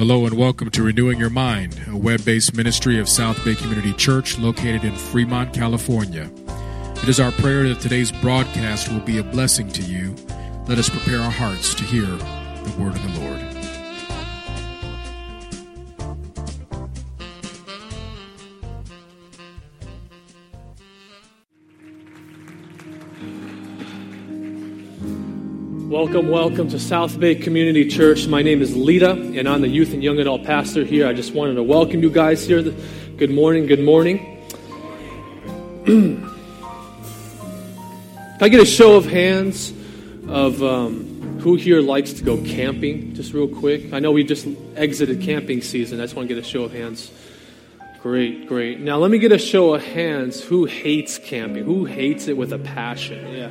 Hello and welcome to Renewing Your Mind, a web based ministry of South Bay Community Church located in Fremont, California. It is our prayer that today's broadcast will be a blessing to you. Let us prepare our hearts to hear the word of the Lord. Welcome, welcome to South Bay Community Church. My name is Lita, and I'm the youth and young adult pastor here. I just wanted to welcome you guys here. Good morning, good morning. Can I get a show of hands of um, who here likes to go camping? Just real quick. I know we just exited camping season. I just want to get a show of hands. Great, great. Now let me get a show of hands who hates camping. Who hates it with a passion? Yeah,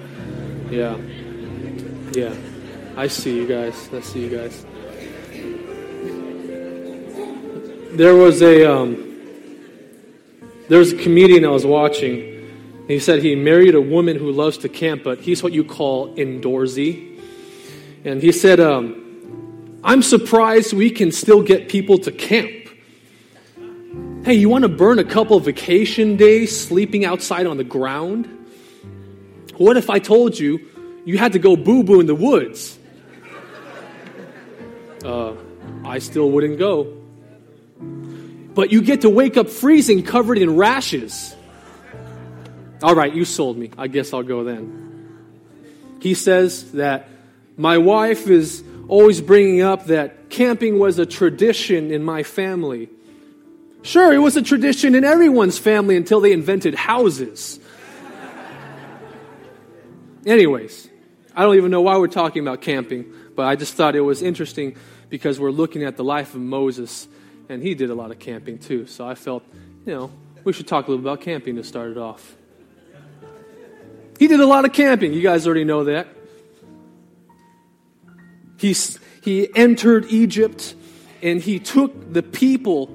yeah. Yeah, I see you guys. I see you guys. There was a um, there was a comedian I was watching. He said he married a woman who loves to camp, but he's what you call indoorsy. And he said, um, "I'm surprised we can still get people to camp." Hey, you want to burn a couple vacation days sleeping outside on the ground? What if I told you you had to go boo boo in the woods. Uh, I still wouldn't go. But you get to wake up freezing covered in rashes. All right, you sold me. I guess I'll go then. He says that my wife is always bringing up that camping was a tradition in my family. Sure, it was a tradition in everyone's family until they invented houses. Anyways, I don't even know why we're talking about camping, but I just thought it was interesting because we're looking at the life of Moses, and he did a lot of camping too. So I felt, you know, we should talk a little about camping to start it off. He did a lot of camping. You guys already know that. He, he entered Egypt and he took the people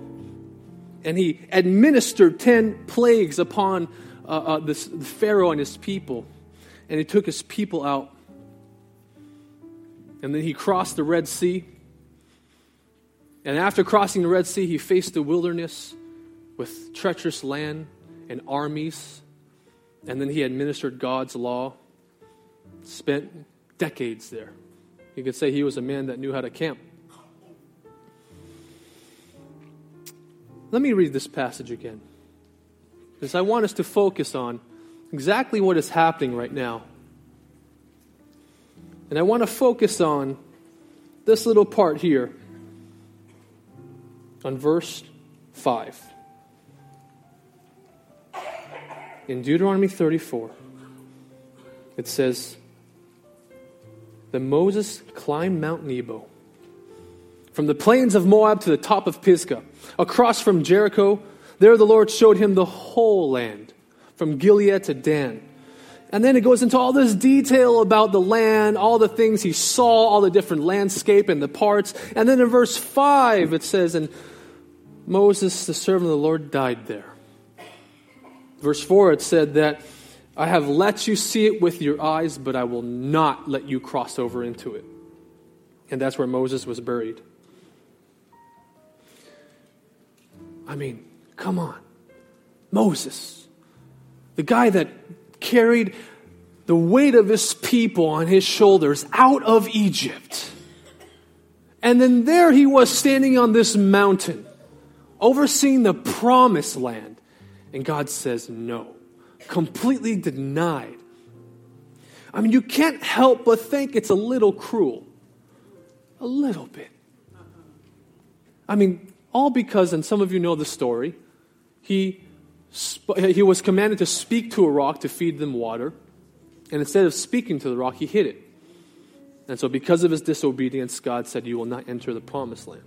and he administered 10 plagues upon uh, uh, this, the Pharaoh and his people. And he took his people out and then he crossed the Red Sea. And after crossing the Red Sea, he faced the wilderness with treacherous land and armies. And then he administered God's law. Spent decades there. You could say he was a man that knew how to camp. Let me read this passage again. Because I want us to focus on exactly what is happening right now and I want to focus on this little part here on verse 5. In Deuteronomy 34, it says that Moses climbed Mount Nebo from the plains of Moab to the top of Pisgah, across from Jericho. There the Lord showed him the whole land, from Gilead to Dan and then it goes into all this detail about the land, all the things he saw, all the different landscape and the parts. And then in verse 5, it says, And Moses, the servant of the Lord, died there. Verse 4, it said that I have let you see it with your eyes, but I will not let you cross over into it. And that's where Moses was buried. I mean, come on. Moses, the guy that carried the weight of his people on his shoulders out of Egypt. And then there he was standing on this mountain, overseeing the promised land. And God says, no, completely denied. I mean, you can't help but think it's a little cruel. A little bit. I mean, all because, and some of you know the story, he Uh, he was commanded to speak to a rock to feed them water. And instead of speaking to the rock, he hid it. And so, because of his disobedience, God said, You will not enter the promised land.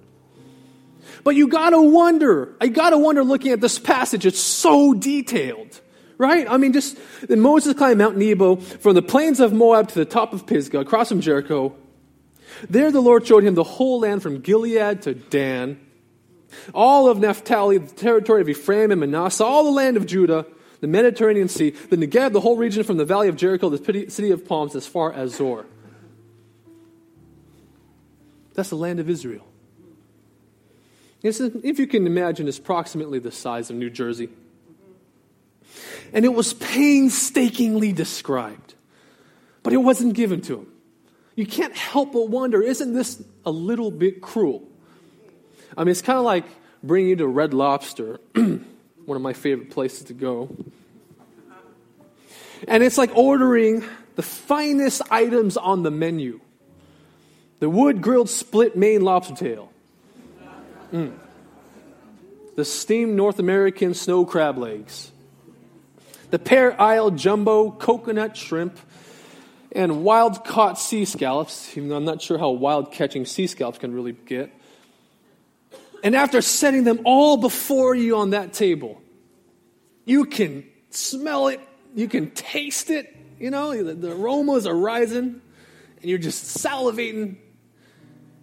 But you gotta wonder, I gotta wonder looking at this passage, it's so detailed, right? I mean, just Moses climbed Mount Nebo from the plains of Moab to the top of Pisgah, across from Jericho. There the Lord showed him the whole land from Gilead to Dan all of Naphtali, the territory of Ephraim and Manasseh, all the land of Judah, the Mediterranean Sea, the Negev, the whole region from the valley of Jericho, the city of palms, as far as Zoar. That's the land of Israel. if you can imagine, it's approximately the size of New Jersey. And it was painstakingly described, but it wasn't given to him. You can't help but wonder isn't this a little bit cruel? I mean, it's kind of like bringing you to Red Lobster, one of my favorite places to go. And it's like ordering the finest items on the menu the wood grilled split Maine lobster tail, mm. the steamed North American snow crab legs, the Parrot Isle jumbo coconut shrimp, and wild caught sea scallops, even though I'm not sure how wild catching sea scallops can really get. And after setting them all before you on that table, you can smell it, you can taste it, you know, the, the aromas are rising, and you're just salivating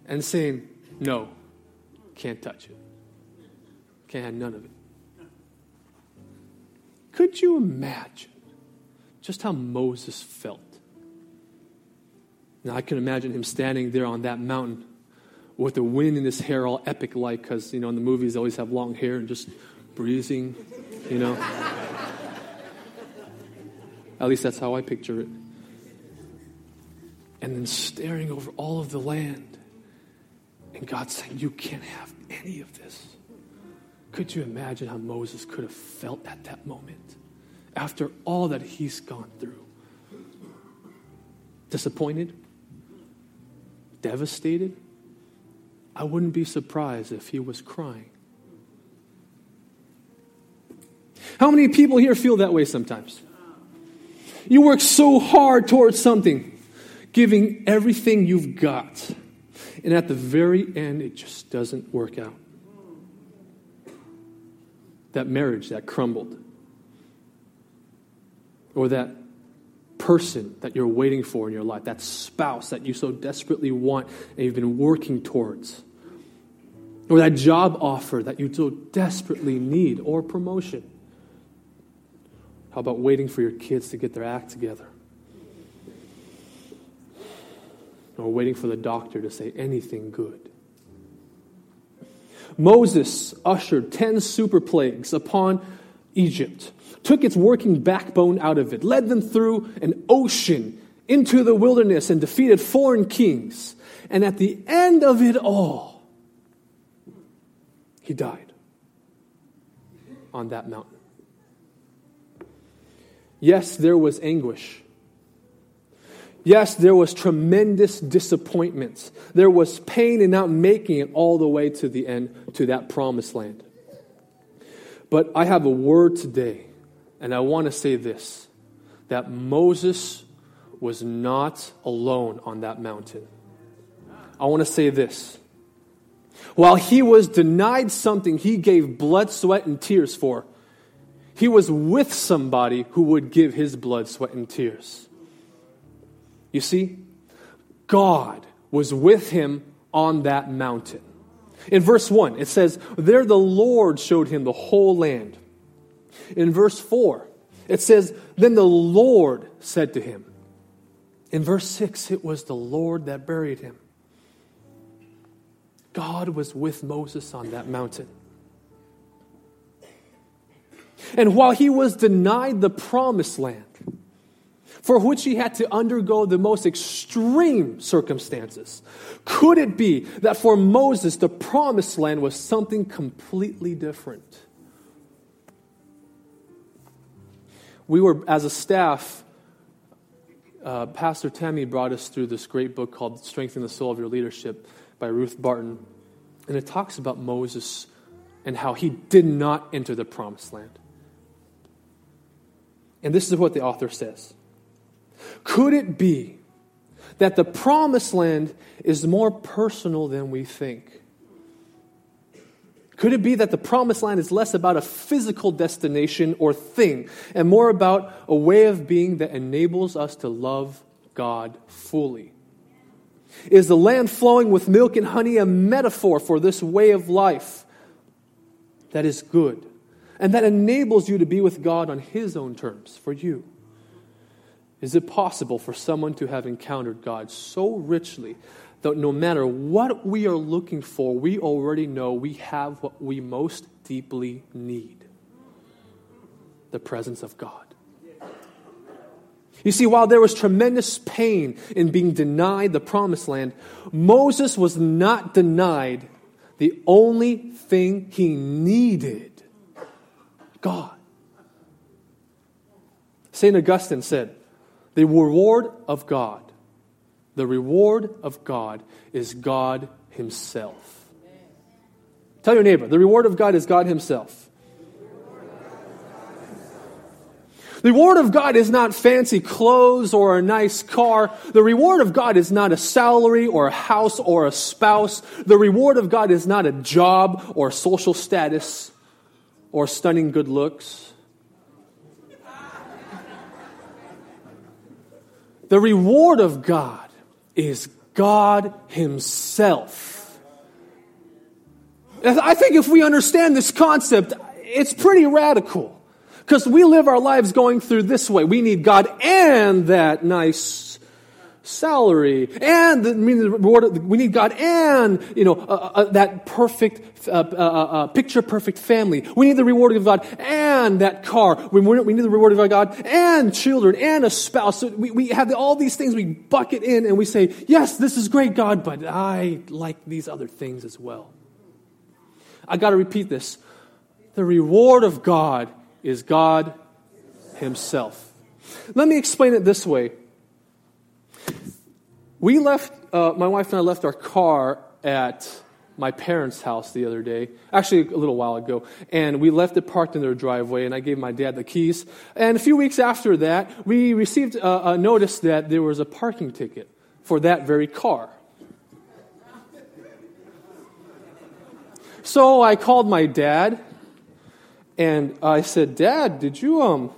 and saying, No, can't touch it. Can't have none of it. Could you imagine just how Moses felt? Now, I can imagine him standing there on that mountain with the wind in his hair all epic like, because, you know, in the movies they always have long hair and just breezing, you know. At least that's how I picture it. And then staring over all of the land. And God saying, You can't have any of this. Could you imagine how Moses could have felt at that moment after all that he's gone through? Disappointed? Devastated? I wouldn't be surprised if he was crying. How many people here feel that way sometimes? You work so hard towards something, giving everything you've got. And at the very end, it just doesn't work out that marriage that crumbled, or that person that you're waiting for in your life, that spouse that you so desperately want and you've been working towards, or that job offer that you so desperately need, or promotion. How about waiting for your kids to get their act together? Or waiting for the doctor to say anything good? Moses ushered 10 super plagues upon Egypt, took its working backbone out of it, led them through an ocean into the wilderness, and defeated foreign kings. And at the end of it all, he died on that mountain. Yes, there was anguish. Yes, there was tremendous disappointment. There was pain in not making it all the way to the end, to that promised land. But I have a word today, and I want to say this that Moses was not alone on that mountain. I want to say this. While he was denied something he gave blood, sweat, and tears for, he was with somebody who would give his blood, sweat, and tears. You see, God was with him on that mountain. In verse 1, it says, There the Lord showed him the whole land. In verse 4, it says, Then the Lord said to him. In verse 6, it was the Lord that buried him. God was with Moses on that mountain. And while he was denied the promised land, for which he had to undergo the most extreme circumstances. Could it be that for Moses, the promised land was something completely different? We were, as a staff, uh, Pastor Tammy brought us through this great book called Strengthening the Soul of Your Leadership by Ruth Barton. And it talks about Moses and how he did not enter the promised land. And this is what the author says could it be that the promised land is more personal than we think? Could it be that the promised land is less about a physical destination or thing and more about a way of being that enables us to love God fully? Is the land flowing with milk and honey a metaphor for this way of life that is good and that enables you to be with God on His own terms for you? Is it possible for someone to have encountered God so richly that no matter what we are looking for, we already know we have what we most deeply need the presence of God. You see, while there was tremendous pain in being denied the promised land, Moses was not denied the only thing he needed God. St. Augustine said, The reward of God, the reward of God is God Himself. Tell your neighbor, the reward of God is God Himself. The reward of God is not fancy clothes or a nice car. The reward of God is not a salary or a house or a spouse. The reward of God is not a job or social status or stunning good looks. The reward of God is God Himself. I think if we understand this concept, it's pretty radical. Because we live our lives going through this way. We need God and that nice salary, and the, reward. we need God and you know uh, uh, uh that perfect, uh, uh, uh, picture perfect family. We need the reward of God and that car. We, we need the reward of God and children and a spouse. So we, we have all these things we bucket in, and we say, "Yes, this is great, God, but I like these other things as well." I got to repeat this: the reward of God is God Himself. Let me explain it this way. We left, uh, my wife and I left our car at my parents' house the other day, actually a little while ago, and we left it parked in their driveway, and I gave my dad the keys. And a few weeks after that, we received a, a notice that there was a parking ticket for that very car. So I called my dad and I said, Dad, did you, um,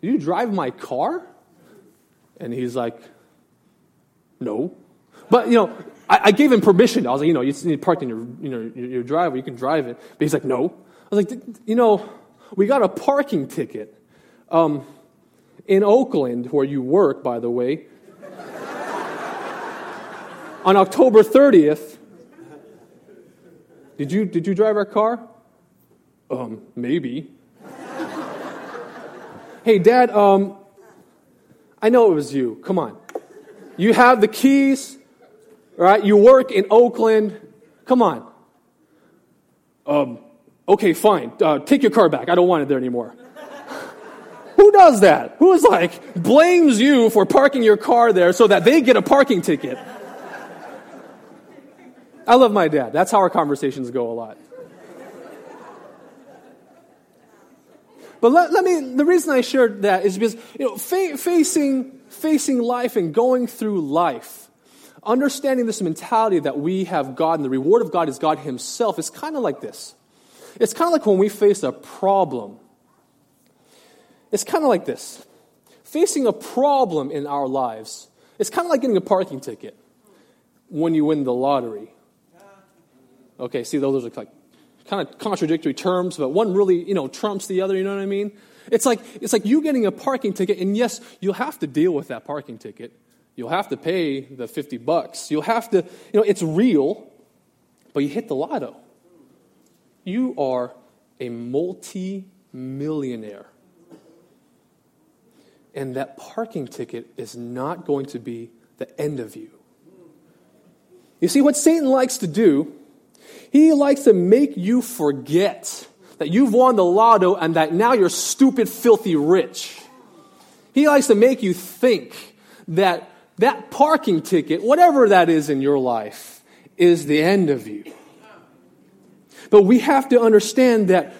did you drive my car? And he's like, No. But, you know, I, I gave him permission. I was like, you know, you need parked in your, you know, your, your driveway, you can drive it. But he's like, No. I was like, you know, we got a parking ticket um, in Oakland, where you work, by the way, on October 30th. Did you, did you drive our car? Um, maybe. hey, Dad, um, I know it was you. Come on. You have the keys, right? You work in Oakland. Come on. Um, okay, fine. Uh, take your car back. I don't want it there anymore. Who does that? Who is like, blames you for parking your car there so that they get a parking ticket? I love my dad. That's how our conversations go a lot. But let, let me, the reason I shared that is because, you know, fa- facing, facing life and going through life, understanding this mentality that we have God and the reward of God is God Himself is kind of like this. It's kind of like when we face a problem. It's kind of like this. Facing a problem in our lives, it's kind of like getting a parking ticket when you win the lottery. Okay, see, those are like kind of contradictory terms, but one really, you know, trumps the other, you know what I mean? It's like, it's like you getting a parking ticket, and yes, you'll have to deal with that parking ticket. You'll have to pay the 50 bucks. You'll have to, you know, it's real, but you hit the lotto. You are a multi millionaire. And that parking ticket is not going to be the end of you. You see, what Satan likes to do he likes to make you forget that you've won the lotto and that now you're stupid, filthy rich. He likes to make you think that that parking ticket, whatever that is in your life, is the end of you. But we have to understand that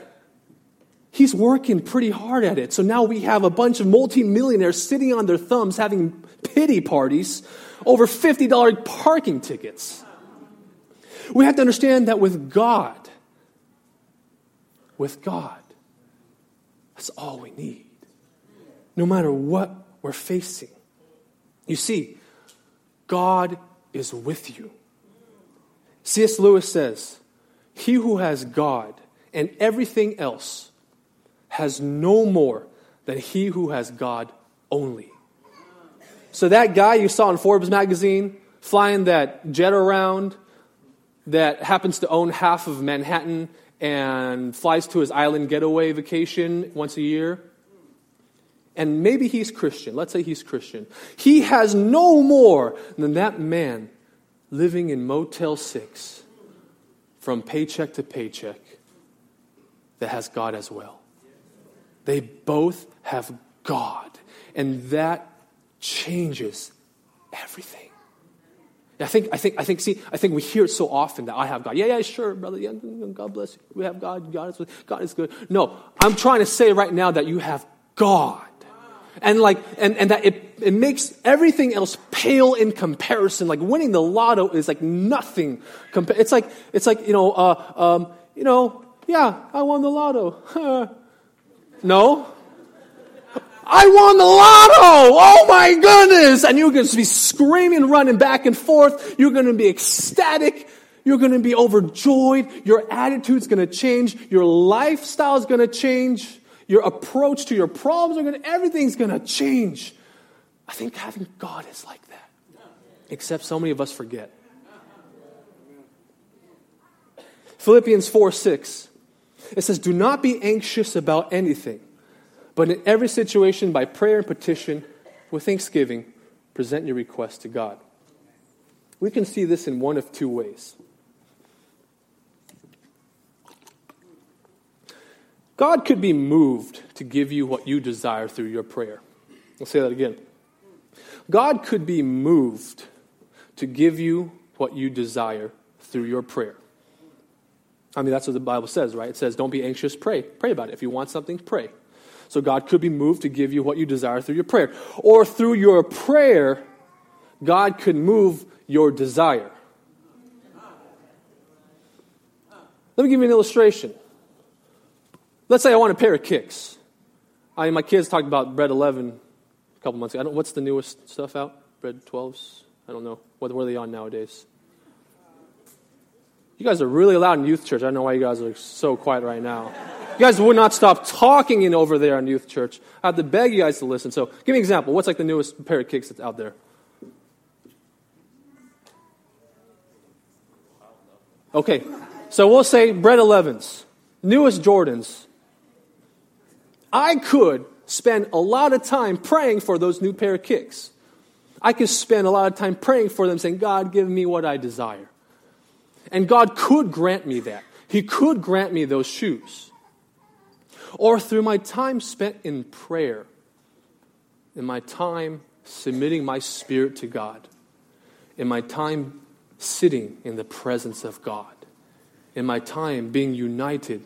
he's working pretty hard at it. So now we have a bunch of multimillionaires sitting on their thumbs having pity parties over $50 parking tickets. We have to understand that with God, with God, that's all we need. No matter what we're facing. You see, God is with you. C.S. Lewis says, He who has God and everything else has no more than he who has God only. So, that guy you saw in Forbes magazine flying that jet around that happens to own half of Manhattan and flies to his island getaway vacation once a year. And maybe he's Christian. Let's say he's Christian. He has no more than that man living in Motel 6 from paycheck to paycheck that has God as well. They both have God. And that changes everything. I think, I think, I think, see, I think we hear it so often that I have God. Yeah, yeah, sure, brother. Yeah, God bless you. We have God. God is, God is good. No, I'm trying to say right now that you have God. And like, and, and that it, it makes everything else pale in comparison. Like winning the lotto is like nothing. Compa- it's like, it's like, you know, uh, um, you know, yeah, I won the lotto. no, I won the lotto! Oh my goodness! And you're going to be screaming, running back and forth. You're going to be ecstatic. You're going to be overjoyed. Your attitude's going to change. Your lifestyle's going to change. Your approach to your problems are going to, everything's going to change. I think having God is like that. Except so many of us forget. Philippians 4 6. It says, Do not be anxious about anything but in every situation, by prayer and petition, with thanksgiving, present your request to God. We can see this in one of two ways. God could be moved to give you what you desire through your prayer. I'll say that again. God could be moved to give you what you desire through your prayer. I mean, that's what the Bible says, right? It says, don't be anxious, pray. Pray about it. If you want something, pray. So God could be moved to give you what you desire through your prayer. Or through your prayer, God could move your desire. Let me give you an illustration. Let's say I want a pair of kicks. I mean, my kids talked about Bred 11 a couple months ago. what's the newest stuff out? Bred 12s? I don't know. What, what are they on nowadays? You guys are really loud in youth church. I don't know why you guys are so quiet right now. You guys would not stop talking in over there in youth church. I have to beg you guys to listen. So, give me an example. What's like the newest pair of kicks that's out there? Okay, so we'll say Bred 11s, newest Jordans. I could spend a lot of time praying for those new pair of kicks. I could spend a lot of time praying for them, saying, God, give me what I desire. And God could grant me that. He could grant me those shoes or through my time spent in prayer, in my time submitting my spirit to God, in my time sitting in the presence of God, in my time being united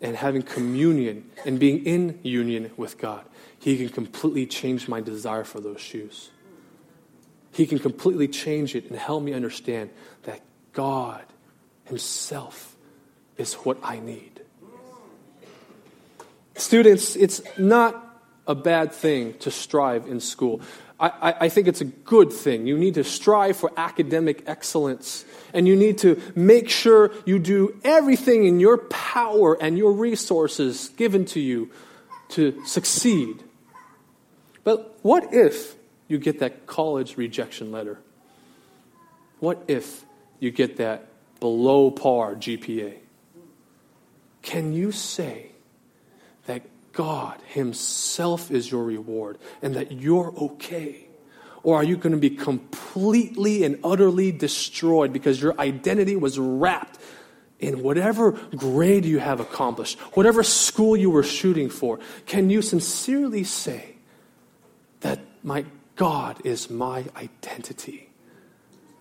and having communion and being in union with God, He can completely change my desire for those shoes. He can completely change it and help me understand that God Himself is what I need. Students, it's not a bad thing to strive in school. I, I, think it's a good thing. You need to strive for academic excellence, and you need to make sure you do everything in your power and your resources given to you to succeed. But what if you get that college rejection letter? What if you get that below par GPA? Can you say, God Himself is your reward and that you're okay? Or are you going to be completely and utterly destroyed because your identity was wrapped in whatever grade you have accomplished, whatever school you were shooting for? Can you sincerely say that my God is my identity?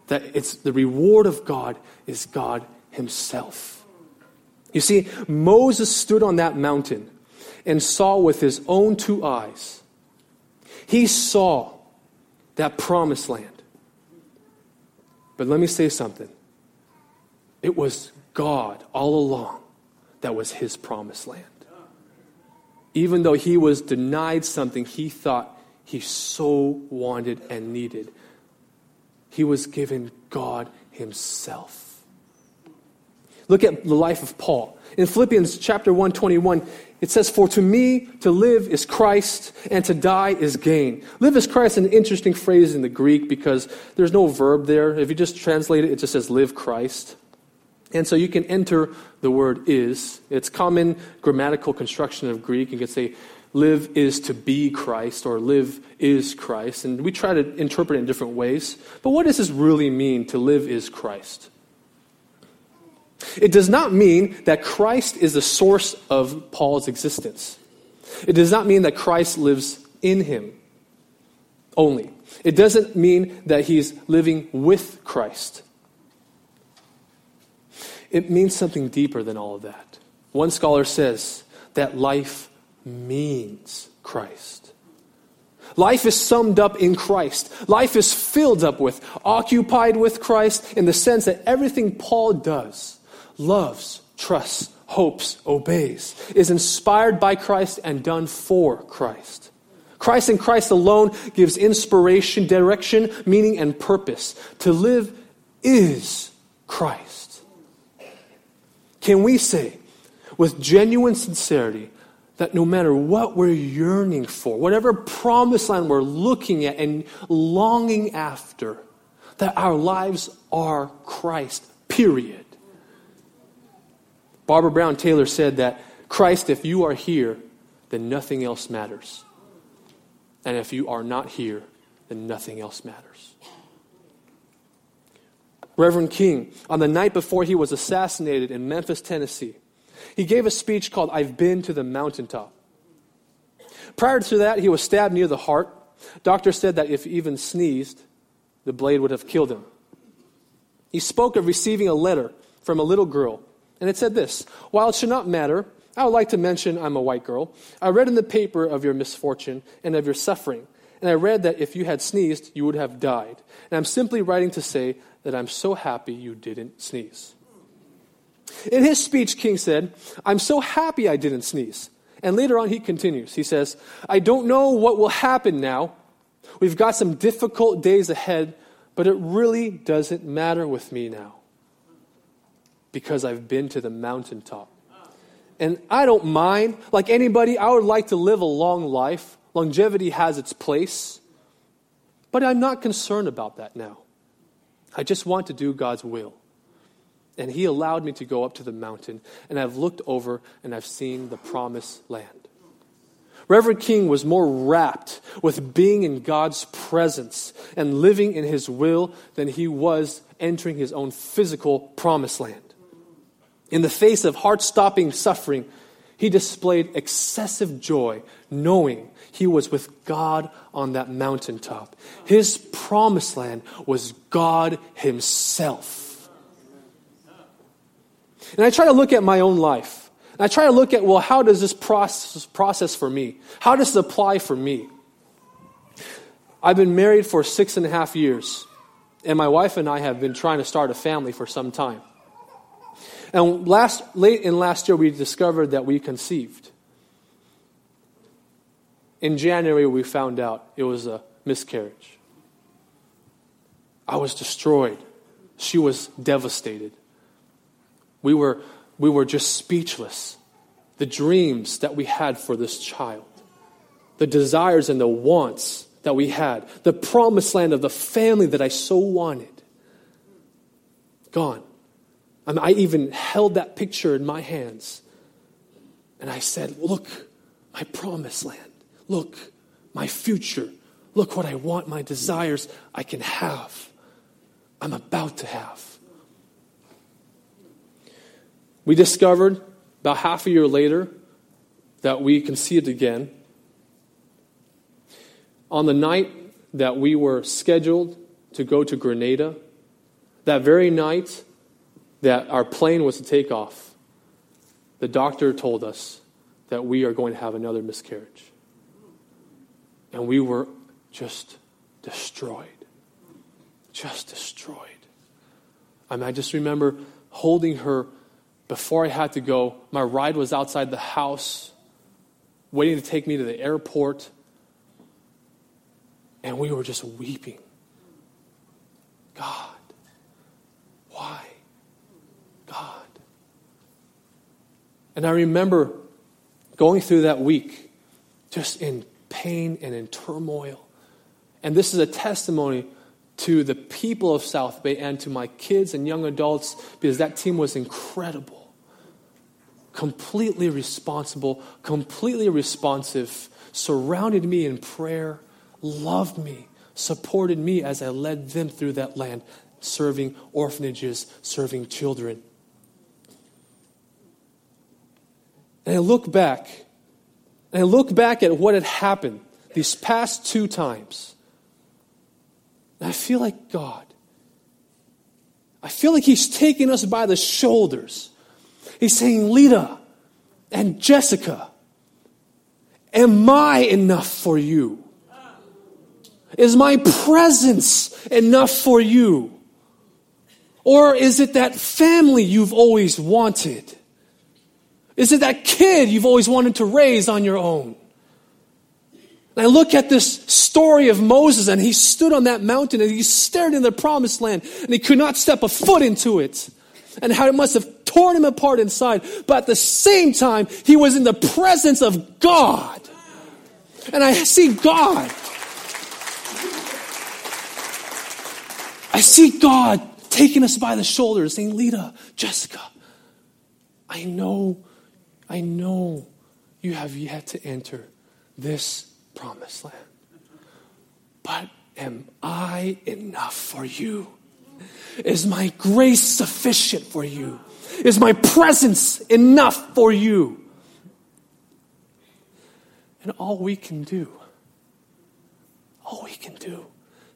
That it's the reward of God is God Himself. You see, Moses stood on that mountain and saw with his own two eyes. He saw that promised land. But let me say something. It was God all along that was his promised land. Even though he was denied something he thought he so wanted and needed, he was given God himself. Look at the life of Paul. In Philippians chapter 121, it says, For to me to live is Christ, and to die is gain. Live is Christ, an interesting phrase in the Greek because there's no verb there. If you just translate it, it just says live Christ. And so you can enter the word is. It's common grammatical construction of Greek. You can say live is to be Christ or live is Christ. And we try to interpret it in different ways. But what does this really mean to live is Christ? It does not mean that Christ is the source of Paul's existence. It does not mean that Christ lives in him only. It doesn't mean that he's living with Christ. It means something deeper than all of that. One scholar says that life means Christ. Life is summed up in Christ. Life is filled up with, occupied with Christ in the sense that everything Paul does loves, trusts, hopes, obeys, is inspired by Christ and done for Christ. Christ and Christ alone gives inspiration, direction, meaning, and purpose. To live is Christ. Can we say with genuine sincerity that no matter what we're yearning for, whatever promised land we're looking at and longing after, that our lives are Christ, period? Barbara Brown Taylor said that Christ, if you are here, then nothing else matters. And if you are not here, then nothing else matters. Reverend King, on the night before he was assassinated in Memphis, Tennessee, he gave a speech called I've Been to the Mountaintop. Prior to that, he was stabbed near the heart. Doctor said that if he even sneezed, the blade would have killed him. He spoke of receiving a letter from a little girl and it said this While it should not matter, I would like to mention I'm a white girl. I read in the paper of your misfortune and of your suffering, and I read that if you had sneezed, you would have died. And I'm simply writing to say that I'm so happy you didn't sneeze. In his speech, King said, I'm so happy I didn't sneeze. And later on, he continues. He says, I don't know what will happen now. We've got some difficult days ahead, but it really doesn't matter with me now because I've been to the mountaintop. And I don't mind. Like anybody, I would like to live a long life. Longevity has its place. But I'm not concerned about that now. I just want to do God's will. And He allowed me to go up to the mountain, and I've looked over and I've seen the promised land. Reverend King was more wrapped with being in God's presence and living in His will than he was entering his own physical promised land. In the face of heart stopping suffering, he displayed excessive joy, knowing he was with God on that mountaintop. His promised land was God Himself. And I try to look at my own life. I try to look at, well, how does this process, process for me? How does it apply for me? I've been married for six and a half years, and my wife and I have been trying to start a family for some time. And last, late in last year, we discovered that we conceived. In January, we found out it was a miscarriage. I was destroyed. She was devastated. We were, we were just speechless. The dreams that we had for this child, the desires and the wants that we had, the promised land of the family that I so wanted, gone. I, mean, I even held that picture in my hands. And I said, Look, my promised land. Look, my future. Look what I want, my desires I can have. I'm about to have. We discovered about half a year later that we conceived again. On the night that we were scheduled to go to Grenada, that very night, that our plane was to take off, the doctor told us that we are going to have another miscarriage. And we were just destroyed. Just destroyed. I mean, I just remember holding her before I had to go. My ride was outside the house, waiting to take me to the airport. And we were just weeping. God, why? God. And I remember going through that week just in pain and in turmoil. And this is a testimony to the people of South Bay and to my kids and young adults because that team was incredible. Completely responsible, completely responsive, surrounded me in prayer, loved me, supported me as I led them through that land, serving orphanages, serving children. And I look back, and I look back at what had happened these past two times. And I feel like God. I feel like He's taking us by the shoulders. He's saying, Lita and Jessica, am I enough for you? Is my presence enough for you? Or is it that family you've always wanted? Is it that kid you've always wanted to raise on your own? And I look at this story of Moses, and he stood on that mountain and he stared in the promised land, and he could not step a foot into it. And how it must have torn him apart inside. But at the same time, he was in the presence of God. And I see God. I see God taking us by the shoulders, saying, Lita, Jessica, I know, I know you have yet to enter this promised land. But am I enough for you? Is my grace sufficient for you? Is my presence enough for you? And all we can do, all we can do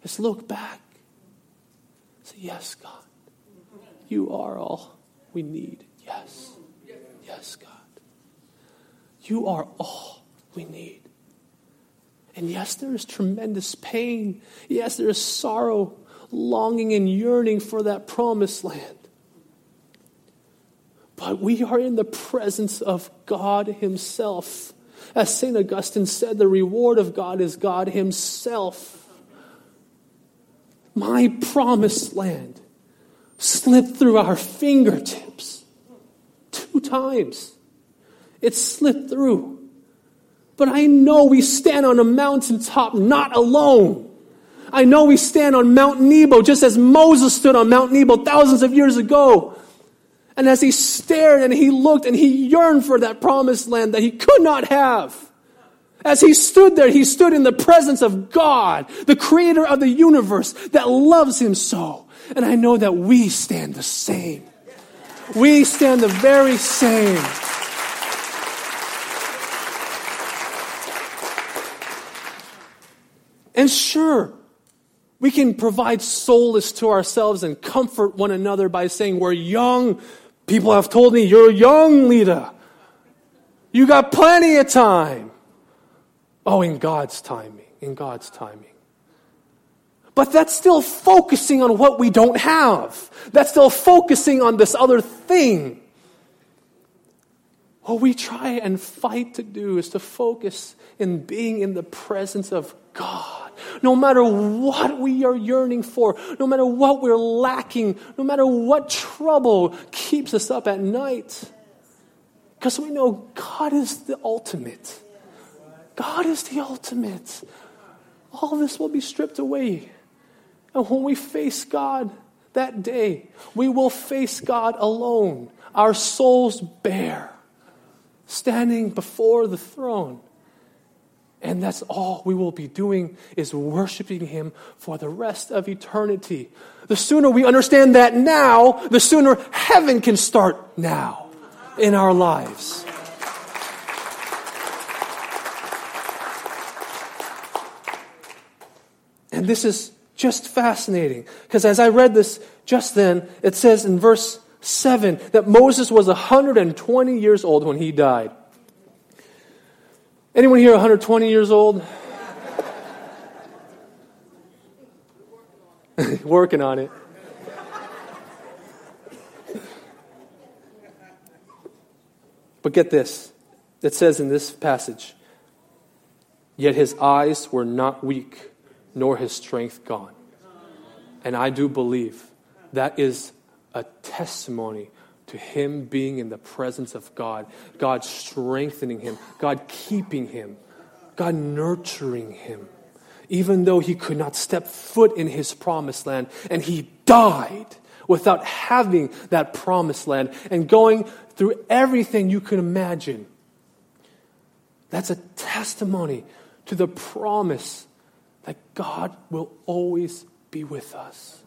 is look back. and Say, Yes, God, you are all we need. Yes. Yes, God. You are all we need. And yes, there is tremendous pain. Yes, there is sorrow, longing, and yearning for that promised land. But we are in the presence of God Himself. As St. Augustine said, the reward of God is God Himself. My promised land slipped through our fingertips two times. It slipped through. But I know we stand on a mountaintop not alone. I know we stand on Mount Nebo just as Moses stood on Mount Nebo thousands of years ago. And as he stared and he looked and he yearned for that promised land that he could not have. As he stood there, he stood in the presence of God, the creator of the universe that loves him so. And I know that we stand the same. We stand the very same. And sure, we can provide solace to ourselves and comfort one another by saying, We're young. People have told me, You're young, Lita. You got plenty of time. Oh, in God's timing, in God's timing. But that's still focusing on what we don't have. That's still focusing on this other thing. What we try and fight to do is to focus in being in the presence of God. No matter what we are yearning for, no matter what we're lacking, no matter what trouble keeps us up at night. Because we know God is the ultimate. God is the ultimate. All this will be stripped away. And when we face God that day, we will face God alone, our souls bare standing before the throne. And that's all we will be doing is worshiping Him for the rest of eternity. The sooner we understand that now, the sooner heaven can start now in our lives. And this is just fascinating because as I read this just then, it says in verse 7 that Moses was 120 years old when he died. Anyone here 120 years old? Working on it. But get this it says in this passage, yet his eyes were not weak, nor his strength gone. And I do believe that is a testimony to him being in the presence of God, God strengthening him, God keeping him, God nurturing him, even though he could not step foot in his promised land and he died without having that promised land and going through everything you can imagine. That's a testimony to the promise that God will always be with us.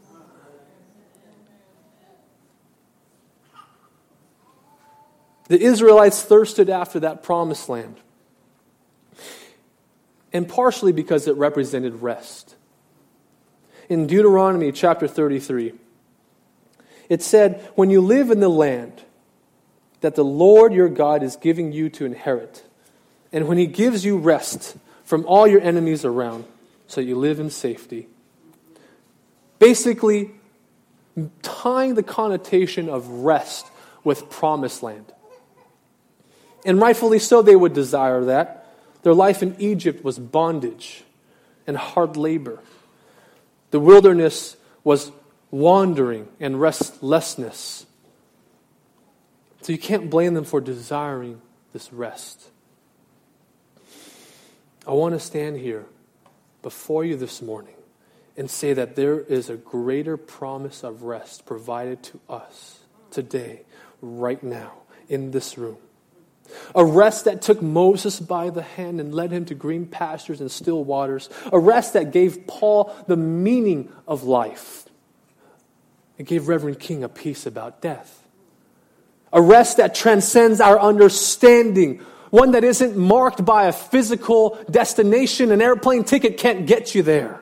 The Israelites thirsted after that promised land, and partially because it represented rest. In Deuteronomy chapter 33, it said, When you live in the land that the Lord your God is giving you to inherit, and when he gives you rest from all your enemies around, so you live in safety. Basically, tying the connotation of rest with promised land. And rightfully so, they would desire that. Their life in Egypt was bondage and hard labor. The wilderness was wandering and restlessness. So you can't blame them for desiring this rest. I want to stand here before you this morning and say that there is a greater promise of rest provided to us today, right now, in this room. A rest that took Moses by the hand and led him to green pastures and still waters. A rest that gave Paul the meaning of life. It gave Reverend King a peace about death. A rest that transcends our understanding. One that isn't marked by a physical destination. An airplane ticket can't get you there.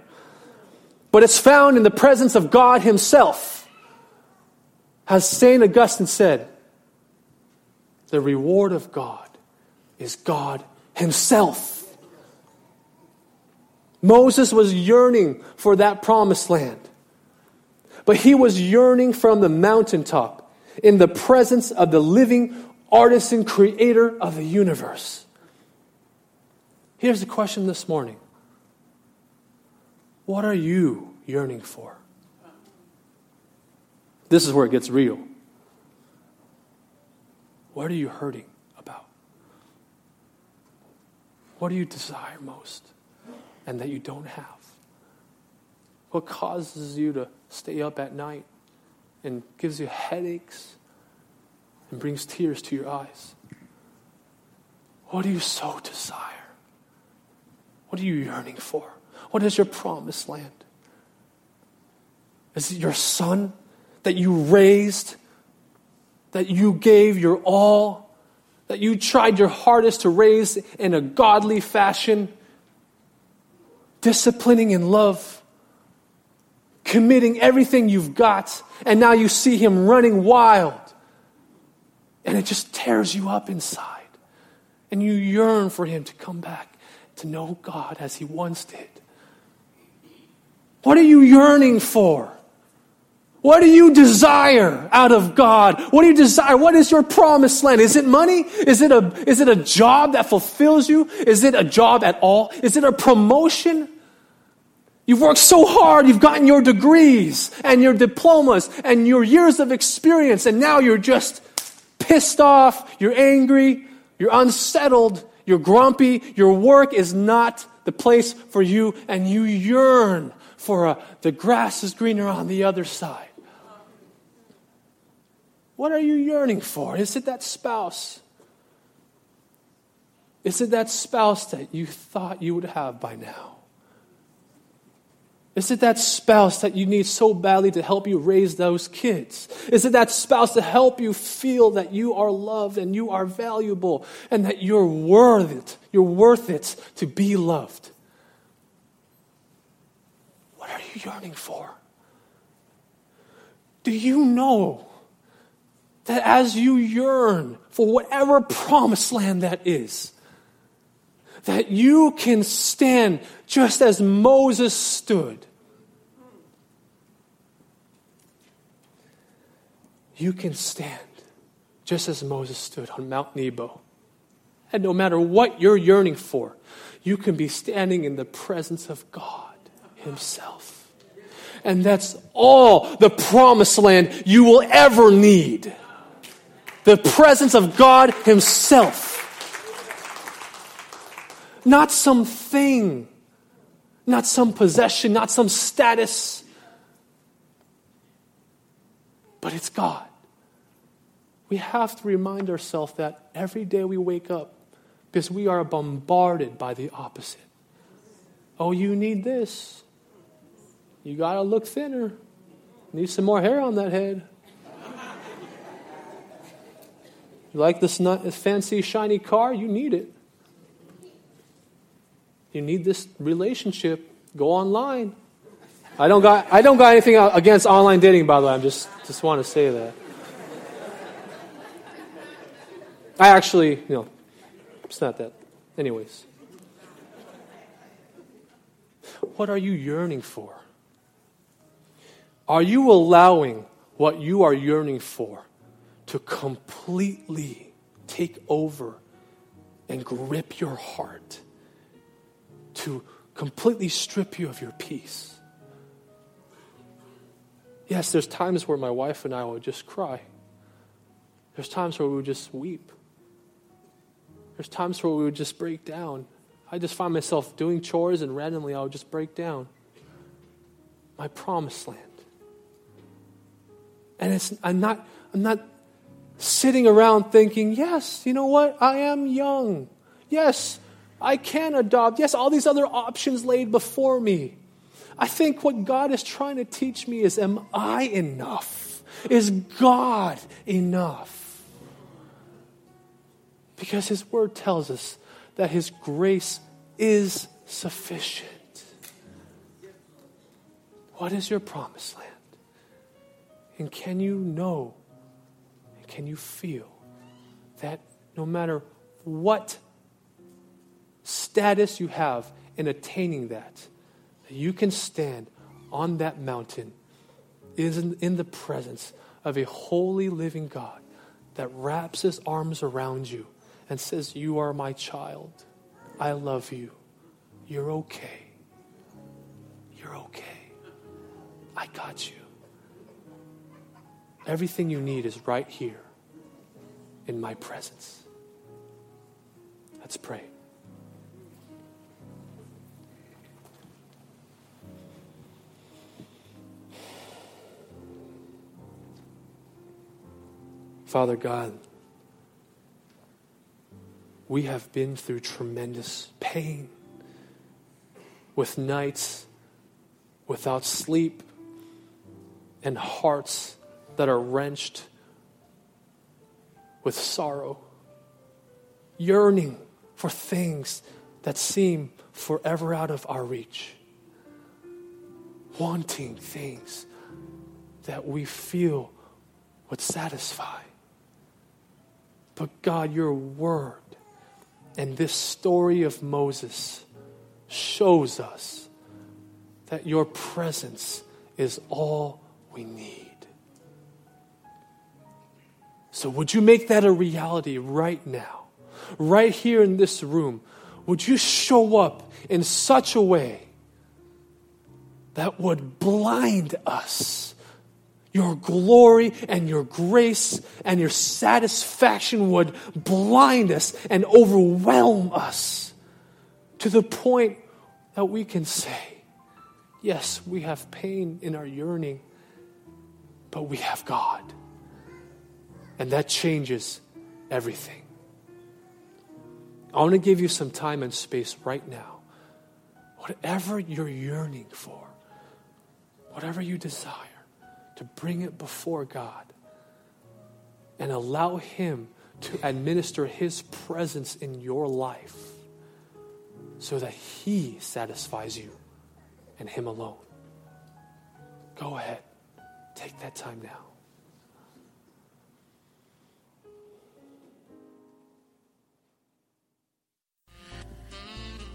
But it's found in the presence of God Himself. As St. Augustine said, the reward of God is God Himself. Moses was yearning for that promised land, but he was yearning from the mountaintop in the presence of the living artisan creator of the universe. Here's the question this morning What are you yearning for? This is where it gets real. What are you hurting about? What do you desire most and that you don't have? What causes you to stay up at night and gives you headaches and brings tears to your eyes? What do you so desire? What are you yearning for? What is your promised land? Is it your son that you raised that you gave your all, that you tried your hardest to raise in a godly fashion, disciplining in love, committing everything you've got, and now you see him running wild. And it just tears you up inside. And you yearn for him to come back to know God as he once did. What are you yearning for? What do you desire out of God? What do you desire? What is your promised land? Is it money? Is it a, is it a job that fulfills you? Is it a job at all? Is it a promotion? You've worked so hard, you've gotten your degrees and your diplomas and your years of experience, and now you're just pissed off, you're angry, you're unsettled, you're grumpy, your work is not the place for you, and you yearn for a, the grass is greener on the other side. What are you yearning for? Is it that spouse? Is it that spouse that you thought you would have by now? Is it that spouse that you need so badly to help you raise those kids? Is it that spouse to help you feel that you are loved and you are valuable and that you're worth it? You're worth it to be loved. What are you yearning for? Do you know that as you yearn for whatever promised land that is, that you can stand just as Moses stood. You can stand just as Moses stood on Mount Nebo. And no matter what you're yearning for, you can be standing in the presence of God Himself. And that's all the promised land you will ever need. The presence of God Himself. Not something, not some possession, not some status, but it's God. We have to remind ourselves that every day we wake up because we are bombarded by the opposite. Oh, you need this. You got to look thinner. Need some more hair on that head. You like this fancy, shiny car? You need it. You need this relationship. Go online. I don't got, I don't got anything against online dating, by the way. I just, just want to say that. I actually, you know, it's not that. Anyways. What are you yearning for? Are you allowing what you are yearning for to completely take over and grip your heart? To completely strip you of your peace? Yes, there's times where my wife and I would just cry. There's times where we would just weep. There's times where we would just break down. I just find myself doing chores and randomly I would just break down. My promised land. And it's I'm not I'm not sitting around thinking, yes, you know what? I am young. Yes, I can adopt. Yes, all these other options laid before me. I think what God is trying to teach me is am I enough? Is God enough? Because His Word tells us that His grace is sufficient. What is your promised land? And can you know, can you feel that no matter what status you have in attaining that, you can stand on that mountain is in, in the presence of a holy living God that wraps his arms around you and says, You are my child. I love you. You're okay. You're okay. I got you. Everything you need is right here in my presence. Let's pray. Father God, we have been through tremendous pain with nights without sleep and hearts that are wrenched with sorrow, yearning for things that seem forever out of our reach, wanting things that we feel would satisfy. But God, your word and this story of Moses shows us that your presence is all we need. So, would you make that a reality right now? Right here in this room? Would you show up in such a way that would blind us your glory and your grace and your satisfaction would blind us and overwhelm us to the point that we can say, Yes, we have pain in our yearning, but we have God. And that changes everything. I want to give you some time and space right now. Whatever you're yearning for, whatever you desire to bring it before God and allow Him to administer His presence in your life so that He satisfies you and Him alone. Go ahead, take that time now.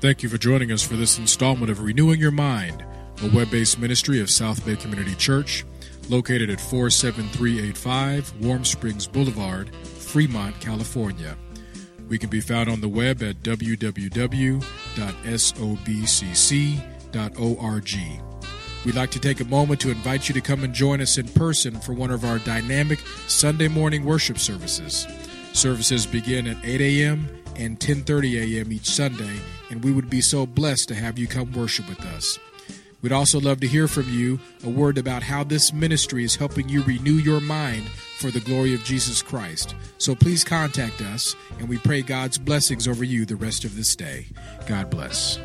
Thank you for joining us for this installment of Renewing Your Mind, a web based ministry of South Bay Community Church located at 47385 Warm Springs Boulevard, Fremont, California. We can be found on the web at www.sobcc.org. We'd like to take a moment to invite you to come and join us in person for one of our dynamic Sunday morning worship services. Services begin at 8 a.m. and 10:30 a.m. each Sunday, and we would be so blessed to have you come worship with us. We'd also love to hear from you a word about how this ministry is helping you renew your mind for the glory of Jesus Christ. So please contact us, and we pray God's blessings over you the rest of this day. God bless.